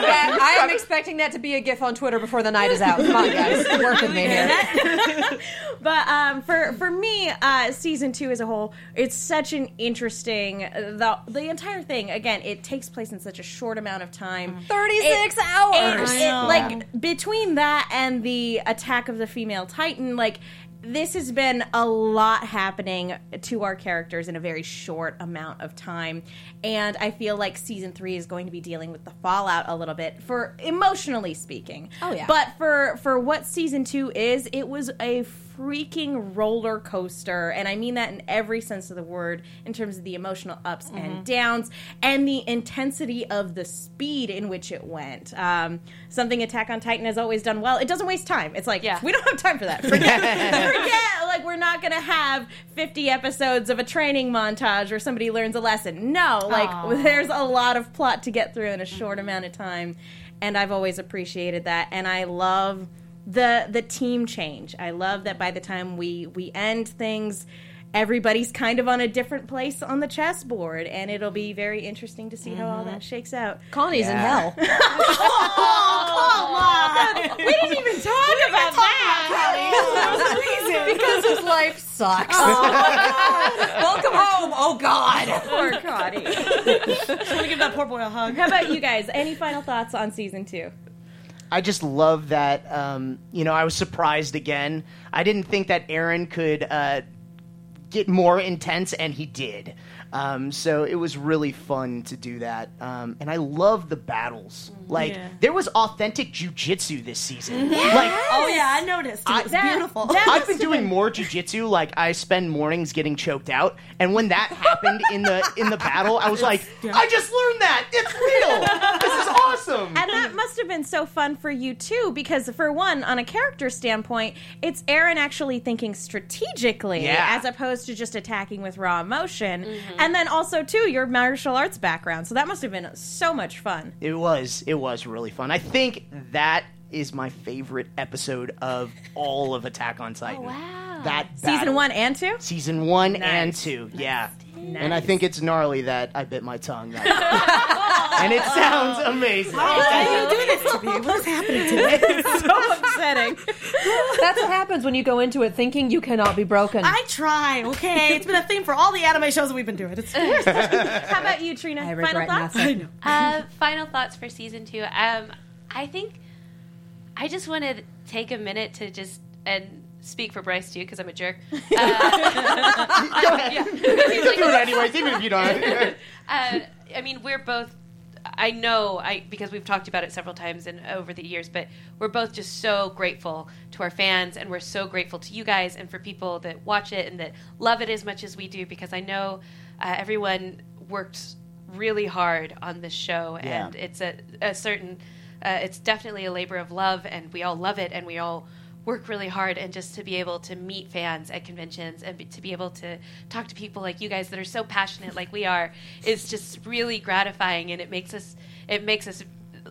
Yeah, I am expecting that to be a gif on Twitter before the night is out. Come on, guys. Work with me here. But um, for for me, uh, season two as a whole, it's such an interesting the the entire thing. Again, it takes place in such a short amount of time. 36 It- hours. it- like between that and the attack of the female titan, like this has been a lot happening to our characters in a very short amount of time, and I feel like season three is going to be dealing with the fallout a little bit for emotionally speaking. Oh, yeah. but for for what season two is, it was a freaking roller coaster and i mean that in every sense of the word in terms of the emotional ups and downs and the intensity of the speed in which it went. Um, something attack on titan has always done well. It doesn't waste time. It's like Yeah. we don't have time for that. Forget, forget like we're not gonna have 50 episodes of a training montage where somebody learns a lesson. No like there's a lot of plot to get through in a short amount of time and i've always appreciated that and i love the the team change. I love that by the time we we end things, everybody's kind of on a different place on the chessboard, and it'll be very interesting to see how all mm-hmm. that shakes out. Connie's in hell. Oh, we didn't even talk about that. because his life sucks. Oh, Welcome home. Oh, God. Poor Connie. I want to give that poor boy a hug. How about you guys? Any final thoughts on season two? I just love that. Um, you know, I was surprised again. I didn't think that Eren could uh, get more intense, and he did. Um, so it was really fun to do that, um, and I love the battles. Like Yeah. there was authentic jujitsu this season. Like Oh yeah, I noticed. It was That- beautiful. that I've been have doing more jujitsu. Like I spend mornings getting choked out, and when that happened in the in the battle, I was like, I just learned that it's real. This is awesome. And that must have been so fun for you too, because for one, on a character standpoint, it's Eren actually thinking strategically Yeah. as opposed to just attacking with raw emotion. Mm-hmm. And then also too, your martial arts background. So that must have been so much fun. It was. It was really fun. I think that is my favorite episode of all of Attack on Titan. Oh, wow. That Season one and two? season one and two. Yeah. And I think it's gnarly that I bit my tongue. That and it sounds amazing. Why are you doing this to me? What is happening to me? It's so upsetting. That's what happens when you go into it thinking you cannot be broken. I try, okay? It's been a theme for all the anime shows that we've been doing. It's How about you, Trina? I Final regret thoughts? nothing. Uh, final thoughts for season two. Um, I think I just want to take a minute to just and speak for Bryce too because I'm a jerk. Uh, Go ahead. Do it anyways, even if you don't. uh, I mean, we're both. I know, I because we've talked about it several times and over the years, but we're both just so grateful to our fans, and we're so grateful to you guys and for people that watch it and that love it as much as we do. Because I know uh, everyone worked really hard on this show, Yeah. and it's a, a certain. Uh, it's definitely a labor of love, and we all love it, and we all work really hard and just to be able to meet fans at conventions and be, to be able to talk to people like you guys that are so passionate like we are is just really gratifying and it makes us it makes us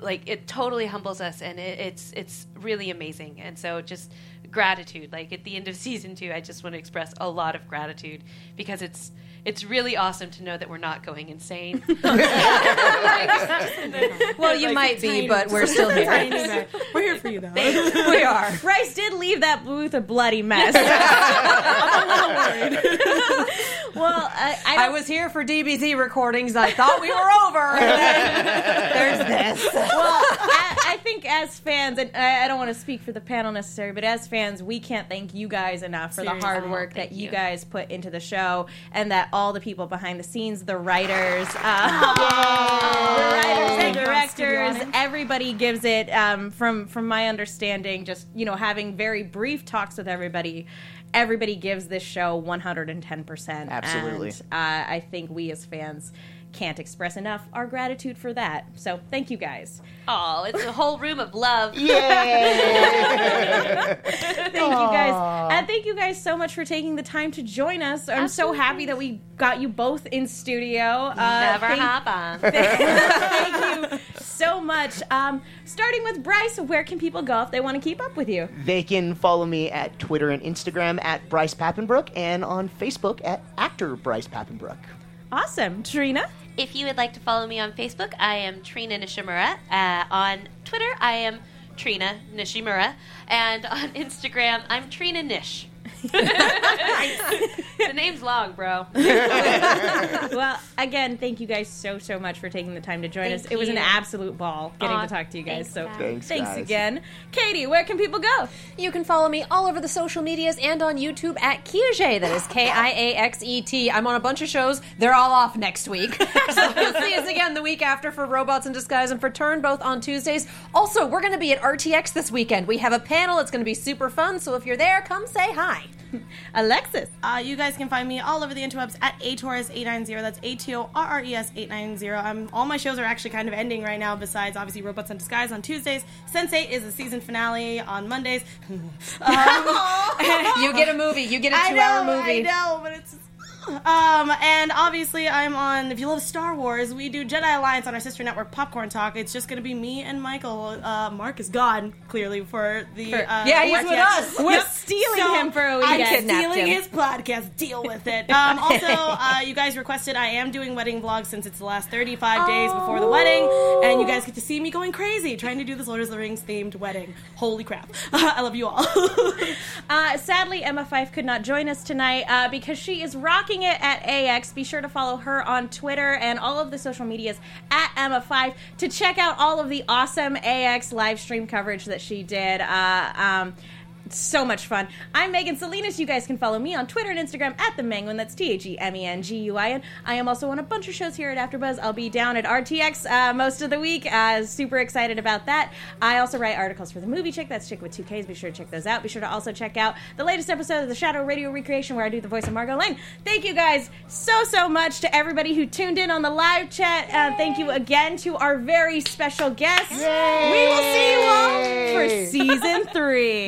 like it totally humbles us and it, it's it's really amazing. And so just gratitude. Like at the end of season two i just want to express a lot of gratitude because it's it's really awesome to know that we're not going insane well, you might be, but we're still here. We're here for you though. we are. Bryce did leave that booth a bloody mess. I'm a Well, uh, I, I, I was here for DBZ recordings. I thought we were over. There's this. well, I, I think as fans, and I, I don't want to speak for the panel necessarily, but as fans, we can't thank you guys enough for the Seriously. hard Oh, work that you you. guys put into the show, and that all the people behind the scenes, the writers, uh, the writers, the you, directors, everybody gives it. Um, from from my understanding, just you know, having very brief talks with everybody. Everybody gives this show 110%. Absolutely. And, uh, I think we as fans can't express enough our gratitude for that. So thank you guys. Oh, it's a whole room of love. Thank you guys. And thank you guys so much for taking the time to join us. I'm so happy that we got you both in studio. Uh, Never thank, hop on. thank you so much. Um, starting with Bryce, where can people go if they want to keep up with you? They can follow me at Twitter and Instagram at Bryce Papenbrook and on Facebook at actor Bryce Papenbrook. Awesome. Trina? If you would like to follow me on Facebook, I am Trina Nishimura. Uh, on Twitter, I am Trina Nishimura. And on Instagram, I'm Trina Nish. the name's long, bro. well, again, thank you guys so, so much for taking the time to join Thank us. It was an absolute ball getting Aw, to talk to you guys. thanks, so guys. Thanks, thanks guys. again. Katie, where can people go? You can follow me all over the social medias and on YouTube at Kiaxet. That is K I A X E T. I'm on a bunch of shows. They're all off next week. so you'll see us again the week after for Robots in Disguise and for Turn, both on Tuesdays. Also, we're going to be at RTX this weekend. We have a panel. It's going to be super fun. So if you're there, come say hi. Alexis. Uh, you guys can find me all over the interwebs at atorres890. That's A T O R R E S 890. I'm all my shows are actually kind of ending right now. Besides, obviously, Robots in Disguise on Tuesdays. Sense8 is the season finale on Mondays. You get a movie. You get a two hour movie. I know, but it's. Um, and obviously, I'm on. If you love Star Wars, we do Jedi Alliance on our sister network, Popcorn Talk. It's just going to be me and Michael. Uh, Mark is gone clearly for the. For- uh, Yeah, he's with us. We're Yep. stealing So, him for a I'm weekend. kidnapped stealing him. his podcast. Deal with it. Um, also, uh, you guys requested I am doing wedding vlogs since it's the last 35 days before the wedding, and you guys get to see me going crazy trying to do this Lord of the Rings themed wedding. Holy crap! I love you all. Uh, sadly, Emma Fyffe could not join us tonight uh, because she is rocking it at AX. Be sure to follow her on Twitter and all of the social medias at Emma5 to check out all of the awesome AX live stream coverage that she did. Uh, um, so much fun. I'm Megan Salinas. You guys can follow me on Twitter and Instagram at the Menguin. That's T H E M E N G U I N. I am also on a bunch of shows here at AfterBuzz. I'll be down at RTX uh, most of the week. Uh, super excited about that. I also write articles for the Movie Chick. That's Chick with two Ks. Be sure to check those out. Be sure to also check out the latest episode of the Shadow Radio Recreation where I do the voice of Margot Lane. Thank you guys so so much to everybody who tuned in on the live chat. Uh, thank you again to our very special guests. We will see you all for season three.